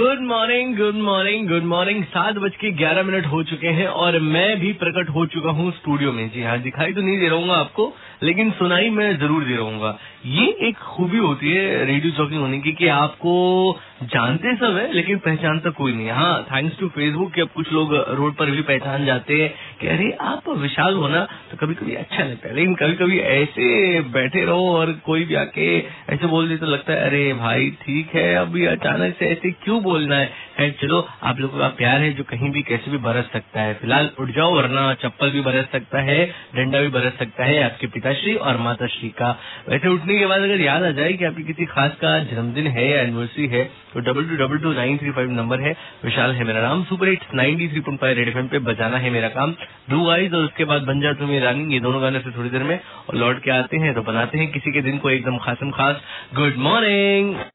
Good morning good morning good morning सात बज के ग्यारह मिनट हो चुके हैं और मैं भी प्रकट हो चुका हूँ स्टूडियो में। जी हाँ दिखाई तो नहीं दे रहा आपको, लेकिन सुनाई मैं ज़रूर दे रहा ये एक खूबी होती है रेडियो चौकिंग होने की कि आपको जानते सब है, लेकिन पहचान पहचानता कोई नहीं हाँ। थैंक्स टू फेसबुक के अब कुछ लोग रोड पर भी पहचान जाते हैं। कि अरे, आप विशाल हो ना तो कभी कभी अच्छा लगता है। लेकिन कभी कभी ऐसे बैठे रहो और कोई भी आके ऐसे बोल दे तो लगता है, अरे भाई, ठीक है, अभी अचानक से ऐसे क्यों बोलना है? है चलो, आप लोगों का प्यार है जो कहीं भी, कैसे भी बरस सकता है। फ़िलहाल उठ जाओ, वरना चप्पल भी बरस सकता है, डंडा भी बरस सकता है आपके पिताश्री और माताश्री का। वैसे उठने के बाद अगर याद आ जाए कि आपकी किसी खास का जन्मदिन है या एनिवर्सरी है तो double two double two nine three five number है। विशाल है मेरा नाम super hit ninety three point five red FM पे बजाना है मेरा काम। ब्लू आइज़ और उसके बाद बन जा तुम्हें रानी ये दोनों गाने से थोड़ी देर में। और लौट के आते हैं तो बनाते हैं किसी के दिन को एकदम खासम खास। Good morning